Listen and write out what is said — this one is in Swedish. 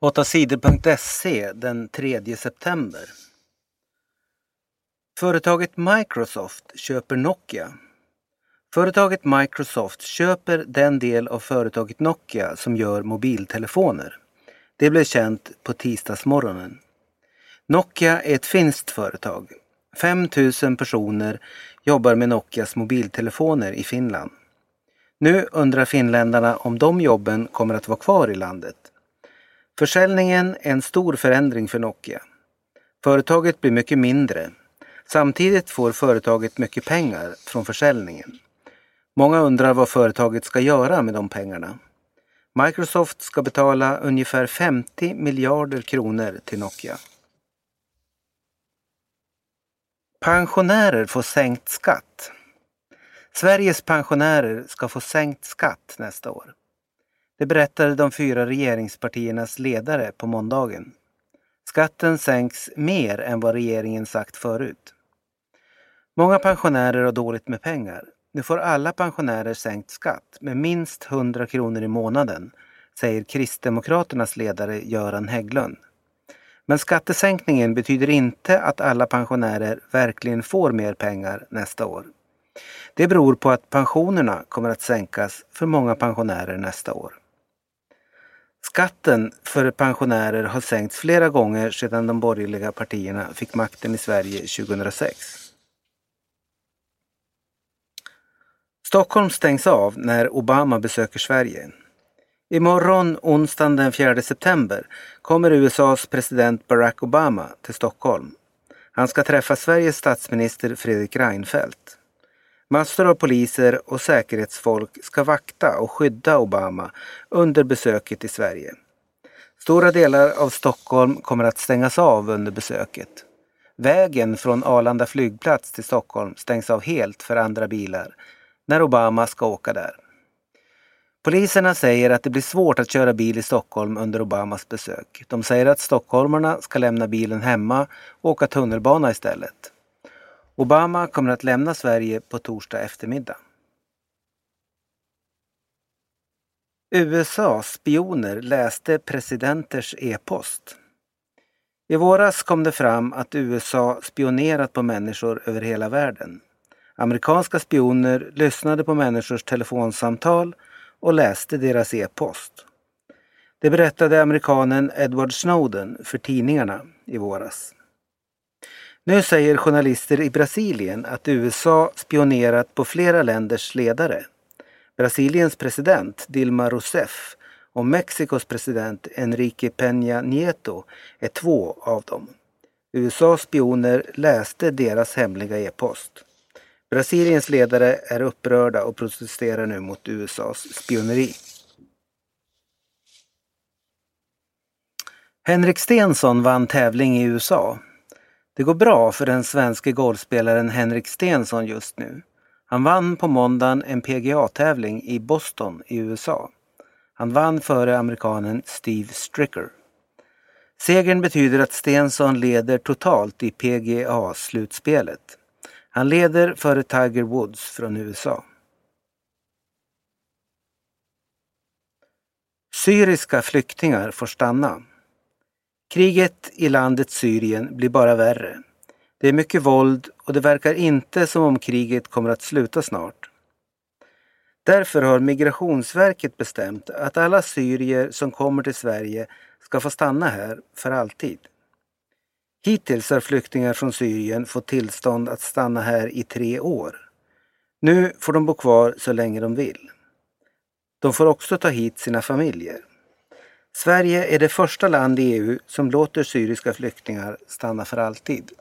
8sidor.se den 3 september. Företaget Microsoft köper Nokia. Företaget Microsoft köper den del av företaget Nokia som gör mobiltelefoner. Det blev känt på tisdagsmorgonen. Nokia är ett finskt företag. 5000 personer jobbar med Nokias mobiltelefoner i Finland. Nu undrar finländarna om de jobben kommer att vara kvar i landet. Försäljningen är en stor förändring för Nokia. Företaget blir mycket mindre. Samtidigt får företaget mycket pengar från försäljningen. Många undrar vad företaget ska göra med de pengarna. Microsoft ska betala ungefär 50 miljarder kronor till Nokia. Pensionärer får sänkt skatt. Sveriges pensionärer ska få sänkt skatt nästa år. Det berättade de fyra regeringspartiernas ledare på måndagen. Skatten sänks mer än vad regeringen sagt förut. Många pensionärer har dåligt med pengar. Nu får alla pensionärer sänkt skatt med minst 100 kronor i månaden, säger Kristdemokraternas ledare Göran Hägglund. Men skattesänkningen betyder inte att alla pensionärer verkligen får mer pengar nästa år. Det beror på att pensionerna kommer att sänkas för många pensionärer nästa år. Skatten för pensionärer har sänkts flera gånger sedan de borgerliga partierna fick makten i Sverige 2006. Stockholm stängs av när Obama besöker Sverige. Imorgon, onsdagen den 4 september, kommer USAs president Barack Obama till Stockholm. Han ska träffa Sveriges statsminister Fredrik Reinfeldt. Massor av poliser och säkerhetsfolk ska vakta och skydda Obama under besöket i Sverige. Stora delar av Stockholm kommer att stängas av under besöket. Vägen från Arlanda flygplats till Stockholm stängs av helt för andra bilar när Obama ska åka där. Poliserna säger att det blir svårt att köra bil i Stockholm under Obamas besök. De säger att stockholmarna ska lämna bilen hemma och åka tunnelbana istället. Obama kommer att lämna Sverige på torsdag eftermiddag. USAs spioner läste presidenters e-post. I våras kom det fram att USA spionerat på människor över hela världen. Amerikanska spioner lyssnade på människors telefonsamtal och läste deras e-post. Det berättade amerikanen Edward Snowden för tidningarna i våras. Nu säger journalister i Brasilien att USA spionerat på flera länders ledare. Brasiliens president Dilma Rousseff och Mexikos president Enrique Peña Nieto är två av dem. USAs spioner läste deras hemliga e-post. Brasiliens ledare är upprörda och protesterar nu mot USAs spioneri. Henrik Stenson vann tävling i USA. Det går bra för den svenske golfspelaren Henrik Stenson just nu. Han vann på måndagen en PGA-tävling i Boston i USA. Han vann före amerikanen Steve Stricker. Segern betyder att Stenson leder totalt i PGA-slutspelet. Han leder före Tiger Woods från USA. Syriska flyktingar får stanna. Kriget i landet Syrien blir bara värre. Det är mycket våld och det verkar inte som om kriget kommer att sluta snart. Därför har Migrationsverket bestämt att alla syrier som kommer till Sverige ska få stanna här för alltid. Hittills har flyktingar från Syrien fått tillstånd att stanna här i tre år. Nu får de bo kvar så länge de vill. De får också ta hit sina familjer. Sverige är det första land i EU som låter syriska flyktingar stanna för alltid.